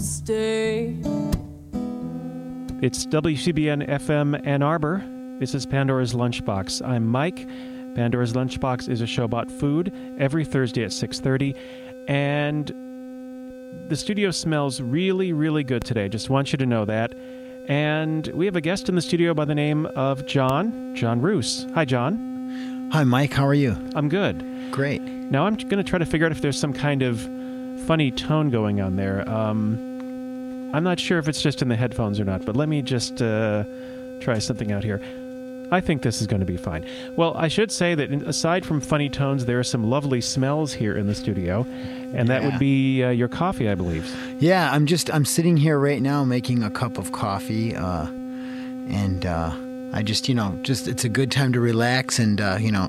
stay. It's WCBN FM Ann Arbor. This is Pandora's Lunchbox. I'm Mike. Pandora's Lunchbox is a show about food every Thursday at 6:30 and the studio smells really really good today. Just want you to know that. And we have a guest in the studio by the name of John, John Roos. Hi John. Hi Mike, how are you? I'm good. Great. Now I'm going to try to figure out if there's some kind of funny tone going on there. Um, I'm not sure if it's just in the headphones or not, but let me just uh, try something out here. I think this is going to be fine. Well, I should say that aside from funny tones, there are some lovely smells here in the studio, and that Yeah. would be uh, your coffee, I believe. Yeah, I'm just I'm sitting here right now making a cup of coffee, uh, and uh, I just you know just it's a good time to relax and uh, you know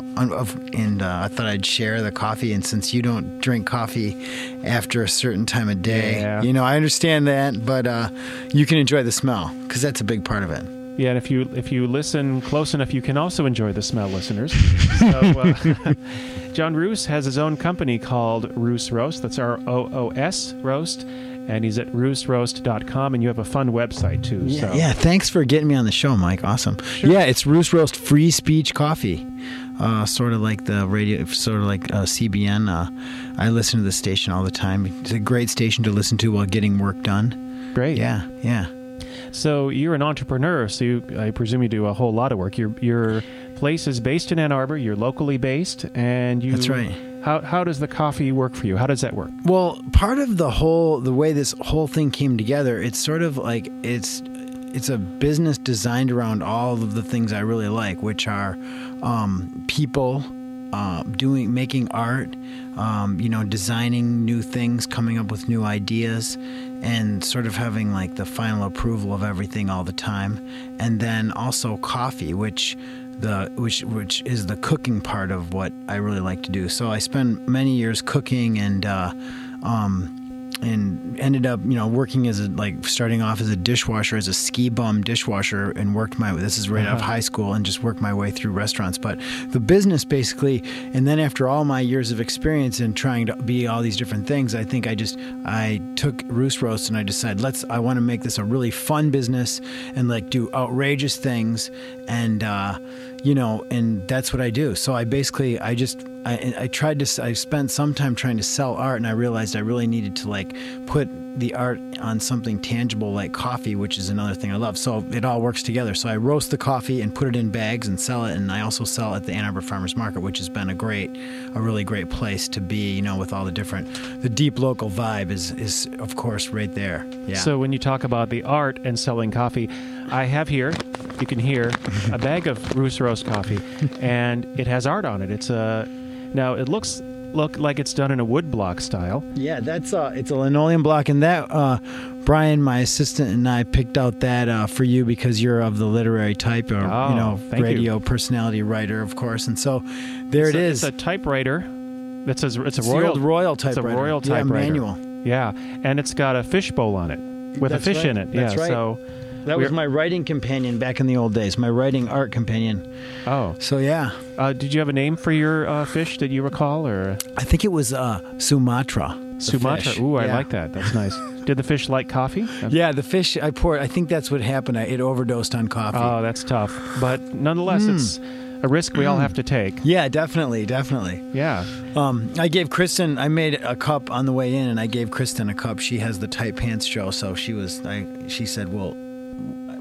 and uh, I thought I'd share the coffee. And since you don't drink coffee after a certain time of day, Yeah. you know I understand that, but uh, you can enjoy the smell because that's a big part of it. Yeah, and if you if you listen close enough, you can also enjoy the smell, listeners. so, uh, John Roos has his own company called Roos Roast. That's R O O S Roast, and he's at roosroast.com, and you have a fun website too. Yeah, so. yeah. Thanks for getting me on the show, Mike. Awesome. sure. Yeah, it's Roos Roast Free Speech Coffee, uh, sort of like the radio, sort of like uh, CBN. Uh, I listen to the station all the time. It's a great station to listen to while getting work done. great. Yeah, yeah. So you're an entrepreneur, so you, I presume you do a whole lot of work. Your your place is based in Ann Arbor. You're locally based, and you. That's right. How how does the coffee work for you? How does that work? Well, part of the whole the way this whole thing came together, it's sort of like it's it's a business designed around all of the things I really like, which are um, people uh, doing making art, um, you know, designing new things, coming up with new ideas, and sort of having like the final approval of everything all the time, and then also coffee, which the which which is the cooking part of what I really like to do. So I spend many years cooking and uh, um, and ended up you know working as a like starting off as a dishwasher as a ski bum dishwasher and worked my this is right out of Uh-huh. high school and just worked my way through restaurants. But the business basically and then after all my years of experience in trying to be all these different things I think I just I took Roos Roast and I decided let's I want to make this a really fun business and like do outrageous things. And uh you know and that's what I do. So I basically I just I, I tried to I spent some time trying to sell art and I realized I really needed to like put the art on something tangible like coffee which is another thing I love. So it all works together. So I roast the coffee and put it in bags and sell it and I also sell at the Ann Arbor Farmers Market which has been a great a really great place to be you know with all the different the deep local vibe is is of course right there. Yeah. So when you talk about the art and selling coffee, I have here, you can hear, a bag of Roos Roast coffee, and it has art on it. It's a now it looks look like it's done in a wood block style. Yeah, that's uh, it's a linoleum block, and that uh, Brian, my assistant, and I picked out that uh, for you because you're of the literary type, or Oh, you know, thank you. radio personality writer, of course. And so there it's it a, is. It's a typewriter. It's a it's a It's royal royal It's a typewriter. royal Yeah, typewriter. manual. Yeah, and it's got a fishbowl on it with That's a fish right. in it. That's yeah, right. so That was We're- my writing companion back in the old days. My writing art companion. oh, So yeah, uh, did you have a name for your uh, fish that you recall or I think it was uh, Sumatra. Sumatra? fish. Ooh, I Yeah. like that. That's nice. Did the fish like coffee? Yeah, the fish I poured. I think that's what happened. I, it overdosed on coffee. Oh, that's tough. But nonetheless, Hmm. it's a risk we all have to take. yeah, definitely, definitely. Yeah. Um, I gave Kristen. I made a cup on the way in, and I gave Kristen a cup. She has the tight pants show, so she was. I. She said, "Well,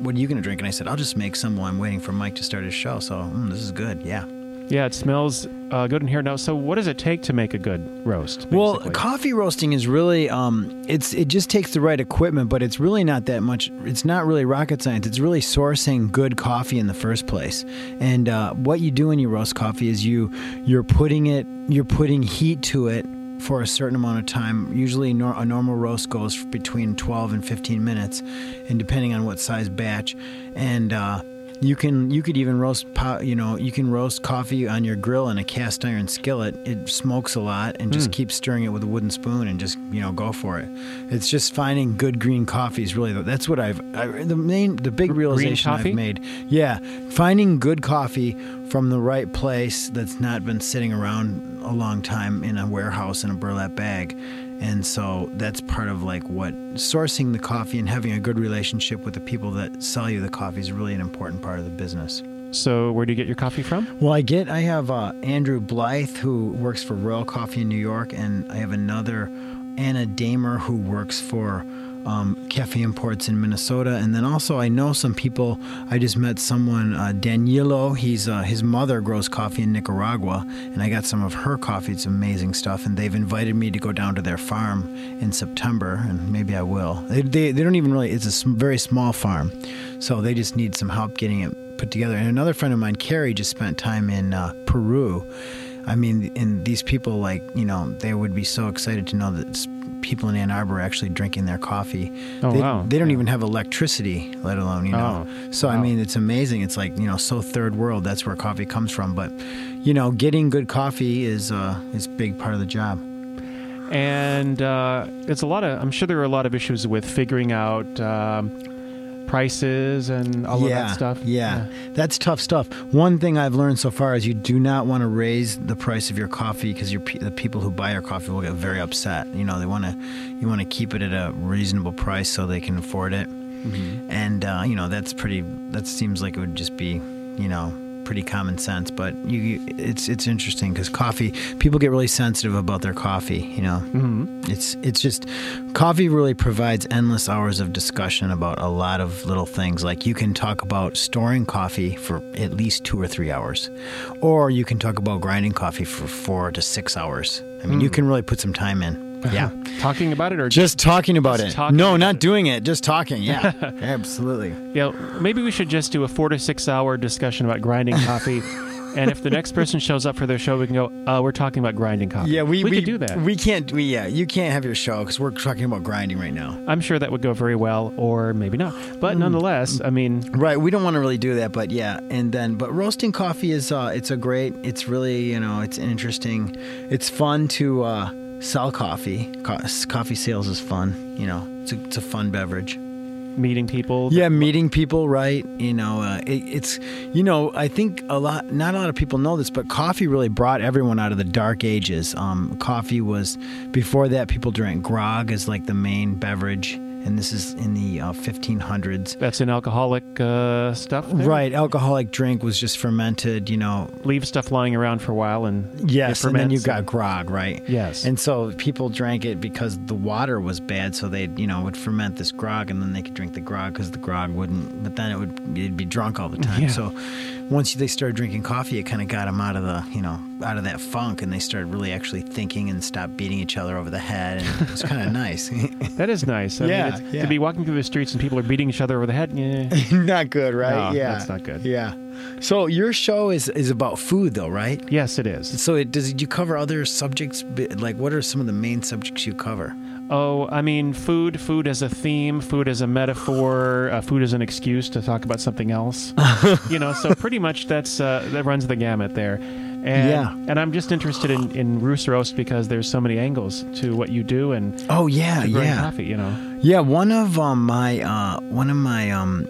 what are you going to drink?" And I said, "I'll just make some while I'm waiting for Mike to start his show." So mm, this is good. Yeah. Yeah, it smells uh, good in here now. So, what does it take to make a good roast? Well, coffee roasting is really. Um, it's it just takes the right equipment, but it's really not that much. It's not really rocket science. It's really sourcing good coffee in the first place. And uh, what you do when you roast coffee is you you're putting it you're putting heat to it for a certain amount of time. Usually, nor- a normal roast goes between 12 and 15 minutes, and depending on what size batch. And uh, you can you could even roast po- you know you can roast coffee on your grill in a cast iron skillet. It smokes a lot, and just keep stirring it with a wooden spoon, and just you know go for it. It's just finding good green coffee is really that's what I've I, the main the big realization? I've made. Yeah, finding good coffee from the right place that's not been sitting around a long time in a warehouse in a burlap bag And so that's part of like what sourcing the coffee and having a good relationship with the people that sell you the coffee is really an important part of the business. So, where do you get your coffee from? Well, I get I have uh, Andrew Blythe who works for Royal Coffee in New York, and I have another Anna Damer who works for um, Cafe Imports in Minnesota, and then also I know some people. I just met someone, uh, Danilo. He's uh, his mother grows coffee in Nicaragua, and I got some of her coffee. It's amazing stuff, and they've invited me to go down to their farm in September, and maybe I will. They they, they don't even really. It's a sm- very small farm, so they just need some help getting it put together. And another friend of mine, Carrie, just spent time in uh, Peru. I mean, and these people, like, you know, they would be so excited to know that people in Ann Arbor are actually drinking their coffee. Oh, they, wow. They don't even have electricity, let alone, you know. Oh, so, I mean, it's amazing. It's like, you know, so third world. That's where coffee comes from. But, you know, getting good coffee is, uh, is a big part of the job. And uh, it's a lot of. I'm sure there are a lot of issues with figuring out um, prices and all of that stuff. Yeah. that's tough stuff. One thing I've learned so far is you do not want to raise the price of your coffee because the people who buy your coffee will get very upset. You know, they want to you want to keep it at a reasonable price so they can afford it. Mm-hmm. And uh, you know, that's pretty. That seems like it would just be, you know, pretty common sense. But you, you it's it's interesting because coffee people get really sensitive about their coffee. You know, hmm it's it's just coffee really provides endless hours of discussion about a lot of little things. Like you can talk about storing coffee for at least two or three hours, or you can talk about grinding coffee for four to six hours. I mean, you can really put some time in. Yeah. Talking about it or Just talking about Just it. talking no, about not it. doing it. Just talking. Yeah. Absolutely. Yeah, maybe we should just do a four to six hour discussion about grinding coffee. and if the next person shows up for their show, we can go, uh, we're talking about grinding coffee. Yeah, we, we, we could do that. We can't. We yeah, you can't have your show because we're talking about grinding right now. I'm sure that would go very well, or maybe not. But Mm. nonetheless, I mean, Right, we don't want to really do that, but yeah, and then but roasting coffee is uh it's a great, it's really, you know, it's interesting. It's fun to uh sell coffee. Co- coffee sales is fun, you know. It's a, it's a fun beverage. meeting people. Yeah, meeting people, right? You know, uh, it, it's you know, I think a lot not a lot of people know this, but coffee really brought everyone out of the dark ages. Um coffee was before that people drank grog as like the main beverage, and this is in the uh, 1500s. That's in alcoholic uh, stuff. there? Right, alcoholic drink was just fermented, you know. Leave stuff lying around for a while and Yes, and then you got grog, right? Yes. And so people drank it because the water was bad, so they, you know, would ferment this grog, and then they could drink the grog because the grog wouldn't. But then it would, you'd be drunk all the time. Yeah. So once they started drinking coffee, it kind of got them out of the, you know, out of that funk, and they started really actually thinking and stopped beating each other over the head, and it was kind of nice. that is nice. I Yeah, mean, it's, yeah. to be walking through the streets and people are beating each other over the head. Yeah. not good, right? No, yeah, that's not good. Yeah. So your show is is about food, though, right? yes, it is. So it, does you cover other subjects? Like, what are some of the main subjects you cover? Oh, I mean, food, food as a theme, food as a metaphor, uh, food as an excuse to talk about something else. you know, so pretty much that's uh, that runs the gamut there. And, Yeah. And I'm just interested in, in Rooster Roast because there's so many angles to what you do and Oh yeah, yeah, coffee. You know. yeah. One of um, my uh, one of my um,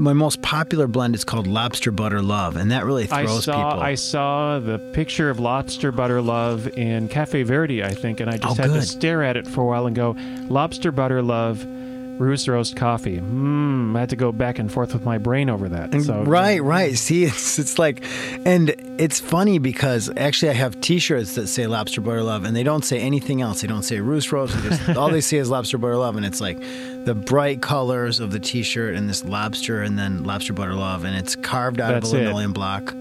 my most popular blend is called Lobster Butter Love, and that really I throws saw people. I saw the picture of lobster butter love in Cafe Verde, I think, and I just Oh, had to stare at it for a while and go, lobster butter love, Rooster Roast coffee. Hmm. I had to go back and forth with my brain over that. So right, right. See, it's it's like, and it's funny because actually I have T-shirts that say Lobster Butter Love, and they don't say anything else. They don't say Roos Roast. They just, all they say is Lobster Butter Love, and it's like the bright colors of the T-shirt and this lobster, and then Lobster Butter Love, and it's carved out That's of a it. linoleum block,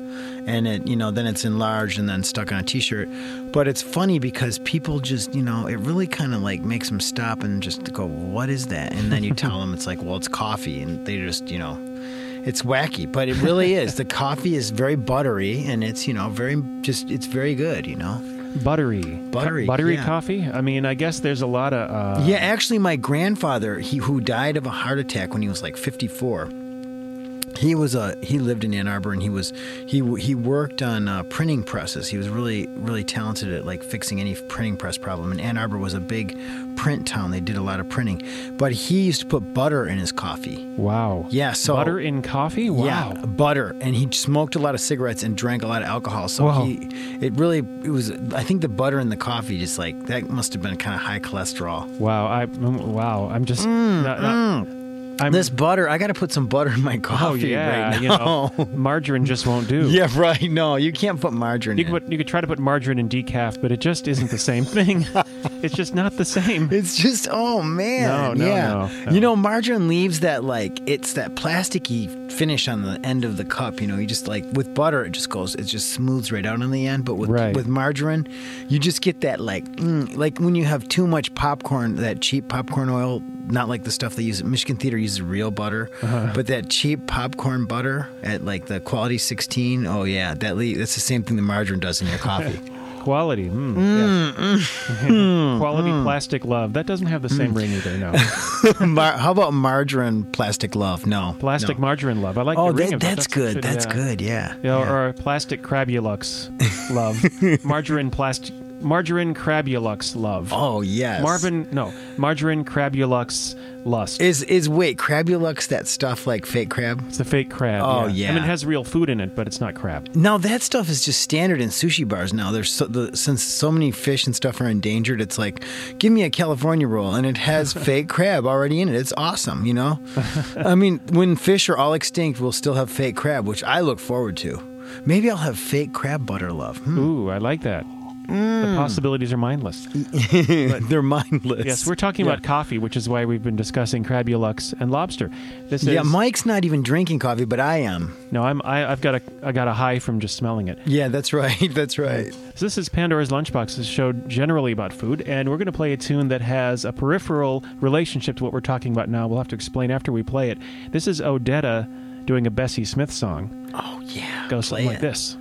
and it you know then it's enlarged and then stuck on a T-shirt. But it's funny because people just you know it really kind of like makes them stop and just go, what is that? And then you tell them it's like, well, it's coffee, and they just you know it's wacky, but it really is. The coffee is very buttery, and it's you know very just it's very good. You know. buttery, Buttery, Co- buttery yeah. coffee. I mean, I guess there's a lot of uh, yeah, actually, my grandfather, he who died of a heart attack when he was like fifty four. He was a he lived in Ann Arbor and he was he he worked on uh, printing presses. He was really really talented at like fixing any printing press problem. And Ann Arbor was a big print town. They did a lot of printing, but he used to put butter in his coffee. Wow. Yeah, so butter in coffee. Wow. Yeah, butter, and he smoked a lot of cigarettes and drank a lot of alcohol. So Wow. he, it really, it was. I think the butter in the coffee, just like that, must have been kind of high cholesterol. Wow. I. mm, Wow. I'm just. not- not- I'm, This butter, I got to put some butter in my coffee Oh coffee yeah. right You now. know, margarine just won't do. yeah, right. No, you can't put margarine You in. could, put, you could try to put margarine in decaf, but it just isn't the same thing. it's just not the same. It's just oh man, No, no, yeah. no, no. You know, margarine leaves that like it's that plasticky finish on the end of the cup. You know, you just like with butter, it just goes, it just smooths right out on the end. But with Right. with margarine, you just get that like mm, like when you have too much popcorn, that cheap popcorn oil. Not like the stuff they use at Michigan Theater uses real butter, Uh-huh. but that cheap popcorn butter at like the quality 16. Oh yeah, that le- that's the same thing the margarine does in your coffee. Hmm. Mm, mm. Quality. Mm, yes. Quality plastic love. That doesn't have the same mm. ring either. No. Mar- how about margarine plastic love? No, Plastic no. margarine love. I like Oh, the ring that, of that. that's good. That's yeah. good. Yeah. Yeah. Or plastic crabulux love. margarine plastic. Margarine crabulux love. oh yes. Marvin, no, margarine crabulux lust. is is wait Crabulux that stuff like fake crab? it's a fake crab. Oh, I yeah. I mean, it has real food in it, but it's not crab. No, that stuff is just standard in sushi bars now. There's so, the, since so many fish and stuff are endangered. It's like, give me a California roll, and it has fake crab already in it. It's awesome, you know. I mean, when fish are all extinct, we'll still have fake crab, which I look forward to. Maybe I'll have fake crab butter love. Hmm. Ooh, I like that. The mm. possibilities are mindless. They're mindless. Yes, we're talking Yeah. about coffee, which is why we've been discussing crabulux and lobster. This Yeah, is Mike's not even drinking coffee, but I am. no, I'm I, I've got a I got a high from just smelling it. Yeah, that's right. That's right. So this is Pandora's Lunchbox, a show generally about food, and we're going to play a tune that has a peripheral relationship to what we're talking about now. We'll have to explain after we play it. This is Odetta doing a Bessie Smith song. Oh yeah. Goes something like this.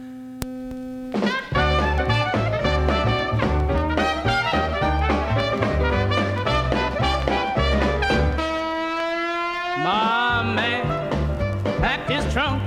Packed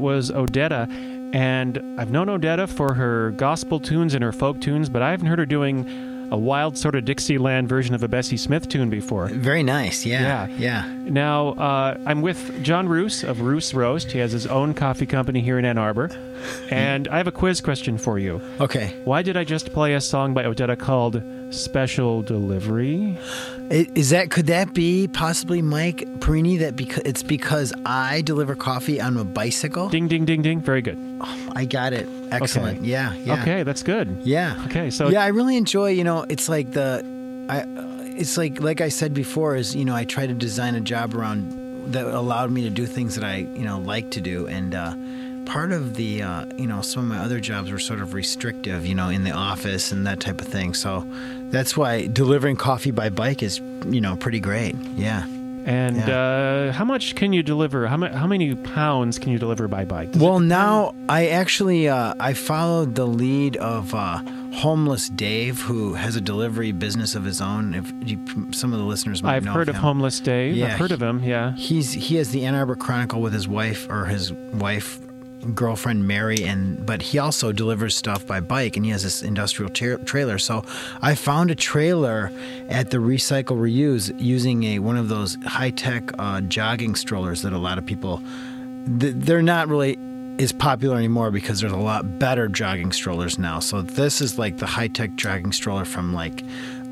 That was Odetta. And I've known Odetta for her gospel tunes and her folk tunes, but I haven't heard her doing a wild sort of Dixieland version of a Bessie Smith tune before. Very nice. Yeah. Yeah. Yeah. Now, uh, I'm with John Roos of Roos Roast. He has his own coffee company here in Ann Arbor. And I have a quiz question for you. Okay. Why did I just play a song by Odetta called Special Delivery? Is that could that be possibly Mike Perini? That because it's because I deliver coffee on a bicycle. Ding, ding, ding, ding. Very good. I got it. Excellent. Yeah. Yeah. Okay, that's good. Yeah. Okay, so yeah, I really enjoy. You know, it's like the, I, it's like like I said before is you know I try to design a job around that allowed me to do things that I you know like to do and. uh Part of the, uh, you know, some of my other jobs were sort of restrictive, you know, in the office and that type of thing. So that's why delivering coffee by bike is, you know, pretty great. Yeah. And uh, how much can you deliver? How, ma- how many pounds can you deliver by bike? Does Well, now I actually uh, I followed the lead of uh, homeless Dave, who has a delivery business of his own. If you, some of the listeners might I've know heard of him. Homeless Dave. Yeah, I've heard of him. Yeah. He's he has the Ann Arbor Chronicle with his wife or his wife girlfriend Mary and but he also delivers stuff by bike and he has this industrial tra- trailer so I found a trailer at the recycle reuse using a one of those high-tech uh, jogging strollers that a lot of people they're not really is popular anymore because there's a lot better jogging strollers now so this is like the high-tech jogging stroller from like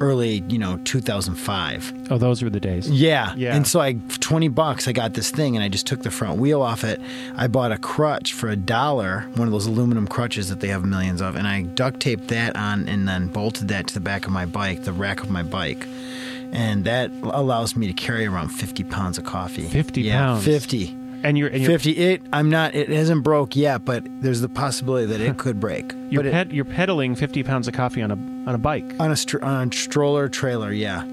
early you know 2005 Oh, those were the days. yeah. Yeah. And so I, for 20 bucks, I got this thing and I just took the front wheel off it. I bought a crutch for a dollar, one of those aluminum crutches that they have millions of, and I duct taped that on and then bolted that to the back of my bike, the rack of my bike. And that allows me to carry around 50 pounds of coffee. 50 yeah, pounds. 50. And you're, and you're, 50. It, I'm not, it hasn't broke yet, but there's the possibility that it could break. you're, but it, you're pedaling 50 pounds of coffee on a, on a bike. on a, str- on a stroller trailer, yeah.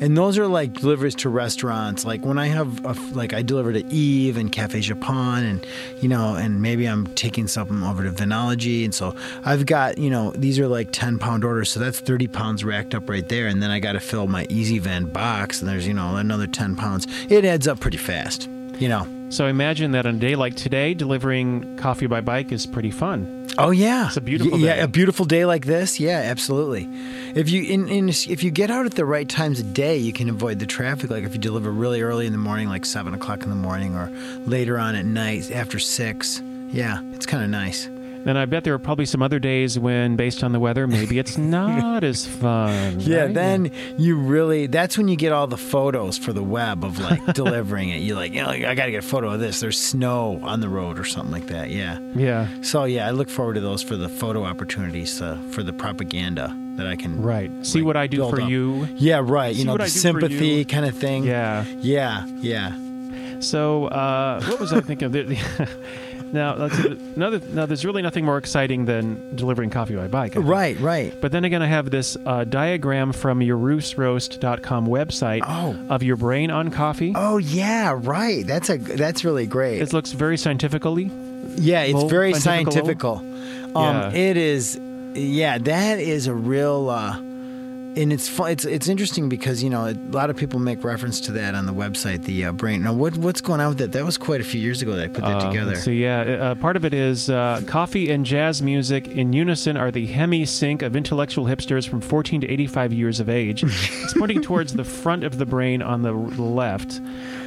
And those are like deliveries to restaurants. Like when I have, a, like I deliver to Eve and Cafe Japan, and you know, and maybe I'm taking something over to Vinology, and so I've got, you know, these are like ten pound orders, so that's thirty pounds racked up right there, and then I got to fill my Easy Van box, and there's you know another ten pounds. It adds up pretty fast, you know. So imagine that on a day like today, delivering coffee by bike is pretty fun. Oh yeah, It's a beautiful yeah, day. a beautiful day like this. Yeah, absolutely. If you in, in if you get out at the right times of day, you can avoid the traffic. Like if you deliver really early in the morning, like seven o'clock in the morning, or later on at night after six. Yeah, it's kind of nice. And I bet there are probably some other days when, based on the weather, maybe it's not as fun. Yeah, right? then you really that's when you get all the photos for the web of like delivering it. You're like, you know, I got to get a photo of this. There's snow on the road or something like that. Yeah. Yeah, So yeah, I look forward to those for the photo opportunities uh, for the propaganda that I can right. See Like, what I do for up. you. Yeah, right. See You know, the I do for sympathy kind of thing. Yeah. Yeah, yeah. So, uh, what was I thinking of? The- the- now, that's another. Now, there's really nothing more exciting than delivering coffee by bike. Right, right. But then again, I have this uh, diagram from your roosroast.com website Oh. of your brain on coffee. Oh yeah, right. That's a that's really great. It looks very scientifically. yeah, it's Low very scientifical? scientifical. Um Yeah. it is yeah, that is a real uh and it's fun. It's it's interesting because you know a lot of people make reference to that on the website, the uh, brain. Now, what what's going on with that? That was quite a few years ago that I put that Uh, together. So yeah, uh, part of it is uh, coffee and jazz music in unison are the hemi sync of intellectual hipsters from 14 to 85 years of age. it's pointing towards the front of the brain on the left.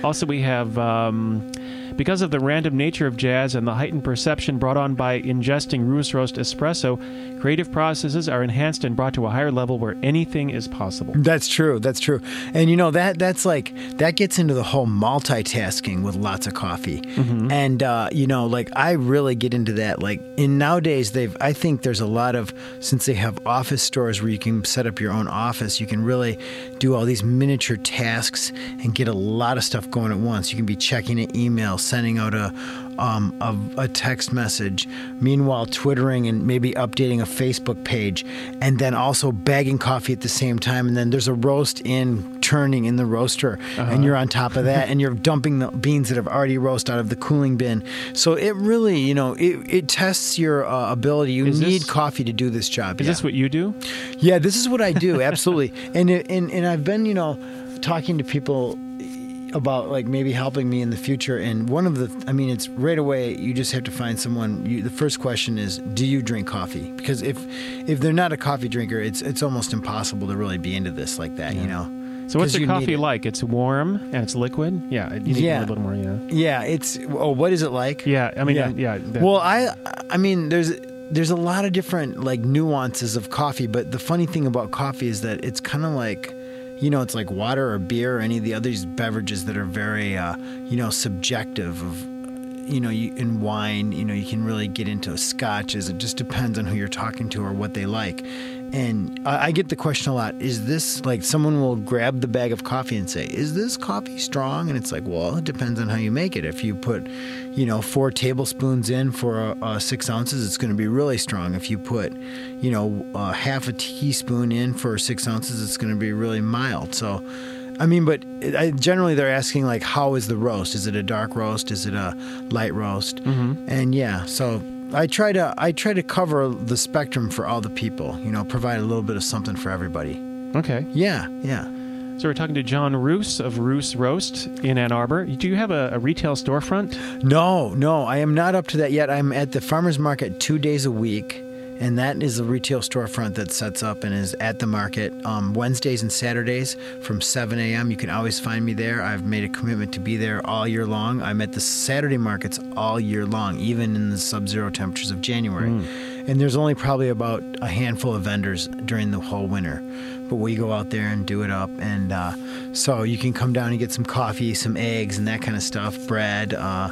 Also, we have. Um, because of the random nature of jazz and the heightened perception brought on by ingesting Roos Roast espresso, creative processes are enhanced and brought to a higher level where anything is possible. That's true. That's true. And you know that that's like that gets into the whole multitasking with lots of coffee. And uh, you know, like I really get into that. Like in nowadays, they've I think there's a lot of since they have office stores where you can set up your own office, you can really do all these miniature tasks and get a lot of stuff going at once. You can be checking an email, sending out a um, a, a text message, meanwhile twittering and maybe updating a Facebook page, and then also bagging coffee at the same time. And then there's a roast in turning in the roaster, and you're on top of that, and you're dumping the beans that have already roasted out of the cooling bin. So it really, you know, it, it tests your uh, ability. You Is need this- coffee to do this job. Is yeah. this what you do? Yeah, this is what I do. Absolutely. and, it- and and I've been, you know, talking to people about like maybe helping me in the future. And one of the, I mean, it's right away. You just have to find someone. You, the first question is, do you drink coffee? Because if if they're not a coffee drinker, it's it's almost impossible to really be into this like that. You know. So what's your coffee it. like? It's warm and it's liquid. Yeah, you need Yeah. a little bit more. Yeah, Yeah, it's. Oh, what is it like? yeah. I mean, Yeah. yeah. Well, I I mean there's there's a lot of different like nuances of coffee, but the funny thing about coffee is that it's kind of like you know, it's like water or beer or any of the other beverages that are very uh, you know, subjective of you know, you, in wine, you know, you can really get into scotches. It just depends on who you're talking to or what they like. And I, I get the question a lot: Is this like someone will grab the bag of coffee and say, "Is this coffee strong?" And it's like, well, it depends on how you make it. If you put, you know, four tablespoons in for six ounces, it's going to be really strong. If you put, you know, uh, half a teaspoon in for six ounces, it's going to be really mild. So. I mean, but I, generally they're asking like, how is the roast? Is it a dark roast? Is it a light roast? Mm-hmm. And yeah, so I try to I try to cover the spectrum for all the people. You know, provide a little bit of something for everybody. okay. Yeah, yeah. So we're talking to John Roos of Roos Roast in Ann Arbor. Do you have a, a retail storefront? No, no, I am not up to that yet. I'm at the farmers market two days a week, and that is a retail storefront that sets up and is at the market um, Wednesdays and Saturdays from 7 a.m. You can always find me there. I've made a commitment to be there all year long. I'm at the Saturday markets all year long, even in the sub-zero temperatures of January. And there's only probably about a handful of vendors during the whole winter. But we go out there and do it up. And uh, so you can come down and get some coffee, some eggs, and that kind of stuff, bread. Uh,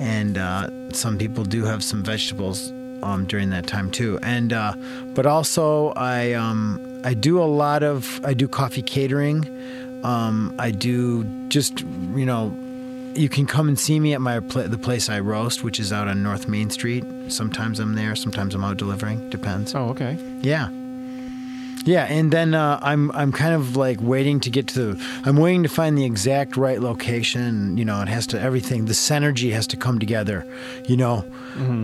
and uh, some people do have some vegetables um, during that time too. And uh, but also I um, I do a lot of I do coffee catering. Um, I do just you know you can come and see me at my pla the place I roast, which is out on North Main Street. Sometimes I'm there, sometimes I'm out delivering. Depends. Oh, okay. Yeah. Yeah, and then uh, I'm I'm kind of like waiting to get to. I'm waiting to find the exact right location. You know, it has to everything. The synergy has to come together. You know,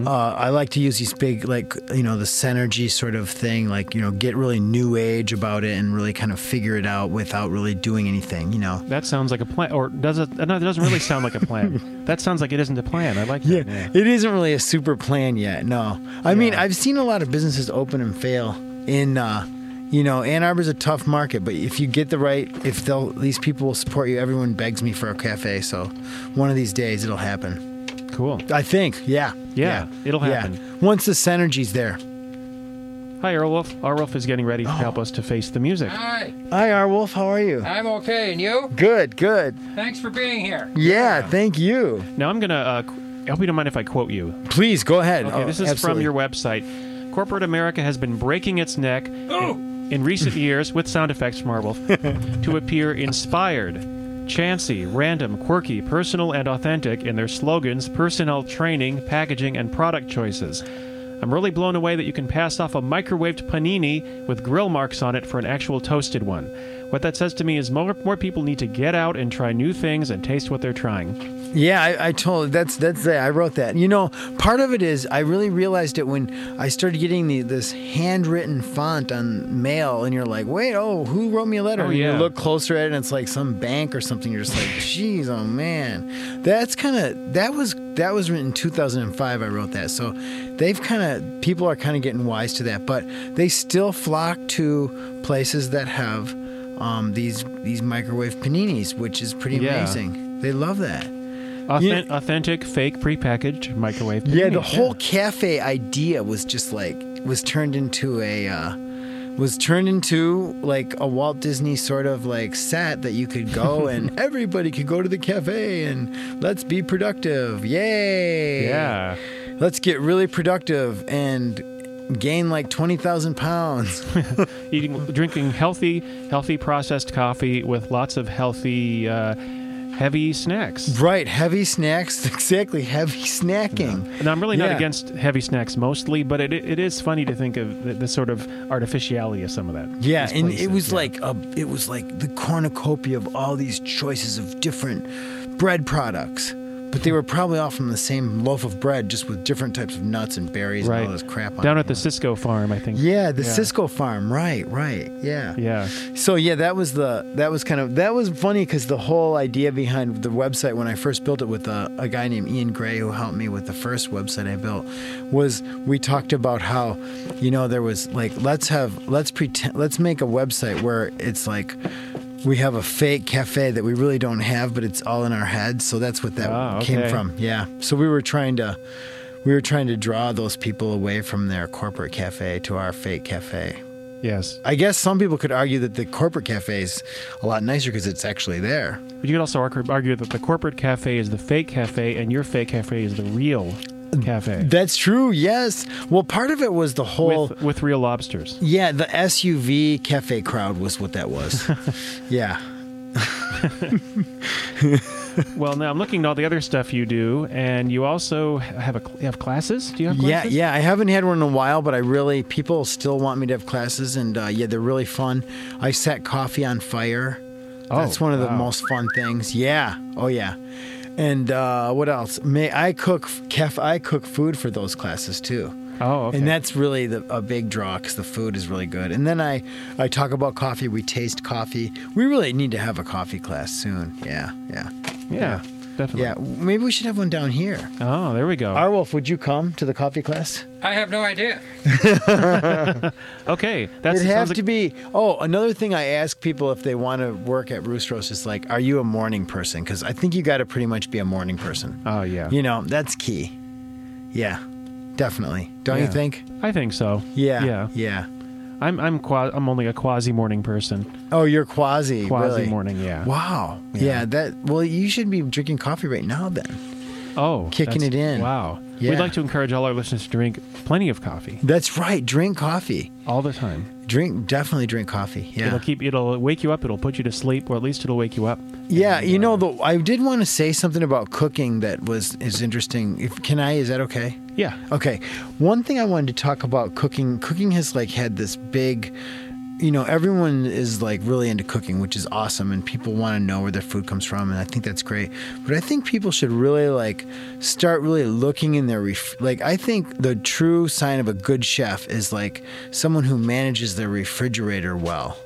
uh, I like to use these big like you know the synergy sort of thing. Like you know, get really new age about it and really kind of figure it out without really doing anything. You know. That sounds like a plan. Or does it? No, it doesn't really sound like a plan. that sounds like it isn't a plan. I like that. Yeah, that. it isn't really a super plan yet. No, I mean I've seen a lot of businesses open and fail. In uh, you know, Ann Arbor's a tough market, but if you get the right, if they'll, these people will support you. Everyone begs me for a cafe, so one of these days it'll happen. Cool. I think. Yeah. Yeah, it'll Yeah. happen. Once the synergy's there. Hi, Arwulf. Arwulf is getting ready to help us to face the music. Hi, Hi, Arwulf. How are you? I'm okay, and you? Good. Good. Thanks for being here. Yeah. Thank you. Now I'm gonna. Uh, I hope you don't mind if I quote you. Please go ahead. Okay, Oh, this is absolutely. from your website. Corporate America has been breaking its neck Oh, in recent years with sound effects from Arwulf to appear inspired, chancy, random, quirky, personal, and authentic in their slogans, personnel training, packaging, and product choices. I'm really blown away that you can pass off a microwaved panini with grill marks on it for an actual toasted one. What that says to me is more, more people need to get out and try new things and taste what they're trying. Yeah, I, I told that's that's it. I wrote that. You know, part of it is I really realized it when I started getting the, this handwritten font on mail, and you're like, wait, oh, who wrote me a letter? Oh, and yeah. you look closer at it, and it's like some bank or something. You're just like, geez, oh man, that's kind of that was that was written in 2005. I wrote that, so they've kind of people are kind of getting wise to that, but they still flock to places that have um, these these microwave paninis, which is pretty Yeah. amazing. They love that. Authen- Authentic, fake, prepackaged microwave. Yeah, the whole cafe idea was just like was turned into a uh, was turned into like a Walt Disney sort of like set that you could go and everybody could go to the cafe and let's be productive. Yay! Yeah. Let's get really productive and gain like 20,000 pounds. eating, drinking healthy, healthy processed coffee with lots of healthy, uh, heavy snacks. right, heavy snacks, exactly, heavy snacking. And I'm really not Yeah. against heavy snacks mostly, but it, it is funny to think of the, the sort of artificiality of some of that. Yeah, and it was yeah. like a, it was like the cornucopia of all these choices of different bread products, but they were probably all from the same loaf of bread, just with different types of nuts and berries Right. and all this crap on Down it. at the Sysco farm, I think. Yeah, the Yeah. Sysco farm. Right, right. Yeah. Yeah. So yeah, that was the that was kind of that was funny because the whole idea behind the website when I first built it with a, a guy named Ian Gray who helped me with the first website I built was we talked about how you know there was like let's have let's pretend let's make a website where it's like we have a fake cafe that we really don't have but it's all in our heads so that's what that Ah, came from yeah so we were trying to we were trying to draw those people away from their corporate cafe to our fake cafe Yes. I guess some people could argue that the corporate cafe is a lot nicer because it's actually there. But you could also argue that the corporate cafe is the fake cafe and your fake cafe is the real cafe That's true. Yes. Well, part of it was the whole. with, with real lobsters. yeah, the SUV cafe crowd was what that was. yeah. Well, now I'm looking at all the other stuff you do, and you also have a you have classes. Do you have Yeah, classes? yeah. yeah. I haven't had one in a while, but I really people still want me to have classes, and uh, yeah, they're really fun. I set coffee on fire. Oh, That's one of the most fun things. Yeah. Oh yeah. And uh, what else? May I cook? Kef, I cook food for those classes too. Oh, okay. And that's really the, a big draw because the food is really good. And then I, I talk about coffee. We taste coffee. We really need to have a coffee class soon. Yeah, yeah, yeah, definitely. yeah. Maybe we should have one down here. Oh, there we go. Arwulf, would you come to the coffee class? I have no idea. okay, that's It'd have like- to be. Oh, another thing I ask people if they want to work at Roos Roast is like, are you a morning person? Because I think you got to pretty much be a morning person. Oh yeah. You know, that's key. Yeah, definitely. Don't you think? I think so. Yeah, Yeah. yeah. I'm I'm qua- I'm only a quasi morning person. Oh, you're quasi. Quasi really? morning, yeah. Wow. Yeah. Yeah. That. Well, you should be drinking coffee right now. Then. Oh, Kicking it in. Wow. Yeah. We'd like to encourage all our listeners to drink plenty of coffee That's right. Drink coffee. all the time. Drink. Definitely drink coffee. Yeah. It'll keep it'll wake you up. It'll put you to sleep, or at least it'll wake you up. yeah. And, You know, uh, the, I did want to say something about cooking that was is interesting. If can I? Is that okay? Yeah. Okay. One thing I wanted to talk about cooking. Cooking has like had this big you know, everyone is like really into cooking, which is awesome, and people want to know where their food comes from, and I think that's great. But I think people should really like start really looking in their ref- like. I think the true sign of a good chef is like someone who manages their refrigerator well.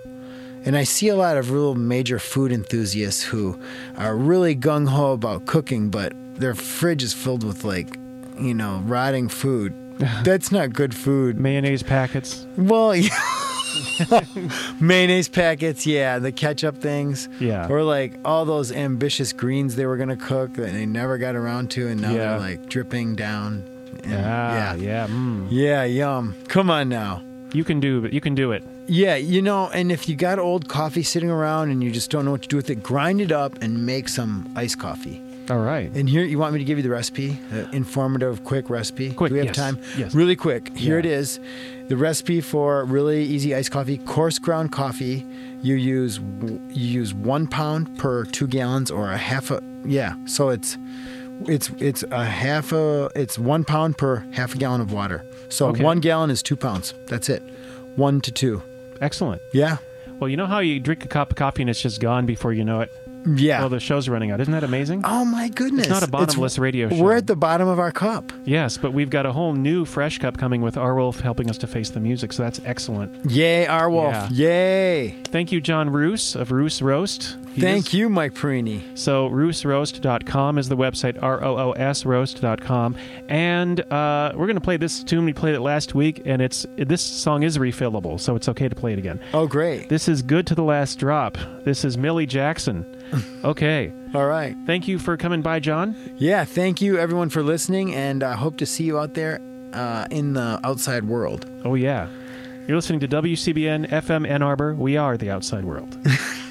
And I see a lot of real major food enthusiasts who are really gung ho about cooking, but their fridge is filled with like, you know, rotting food. That's not good food. Mayonnaise packets. Well, yeah. mayonnaise packets, yeah, the ketchup things, Yeah. or like all those ambitious greens they were gonna cook that they never got around to, and now Yeah. they're like dripping down. And- Ah, yeah, yeah. Mm. yeah, yum. Come on now. You can do it. You can do it. Yeah, you know, and if you got old coffee sitting around and you just don't know what to do with it, grind it up and make some iced coffee. All right. And here, you want me to give you the recipe? Uh, informative, quick recipe? Quick, Do we have yes, time? yes. Really quick. Here Yeah. it is. The recipe for really easy iced coffee, coarse ground coffee. You use you use one pound per two gallons, or a half a yeah. So it's it's it's a half a it's one pound per half a gallon of water. So Okay. one gallon is two pounds. That's it. One to two. Excellent. Yeah. Well, you know how you drink a cup of coffee and it's just gone before you know it? Yeah. Well, the show's running out. Isn't that amazing? oh my goodness! It's not a bottomless radio show. We're at the bottom of our cup. Yes, but we've got a whole new fresh cup coming with Arwulf helping us to face the music, so that's excellent. Yay, Arwulf! Yeah. Yay! Thank you, John Roos of Roos Roast. He Thank is- you, Mike Perini. So, roosroast.com is the website, R O O S roast.com. And uh, we're going to play this tune. We played it last week, and it's this song is refillable, so it's okay to play it again. Oh, great. This is Good to the Last Drop. This is Millie Jackson. Okay. All right. Thank you for coming by, John. Yeah, thank you everyone for listening, and I hope to see you out there uh, in the outside world. Oh, yeah. You're listening to WCBN FM Ann Arbor. We are the outside world.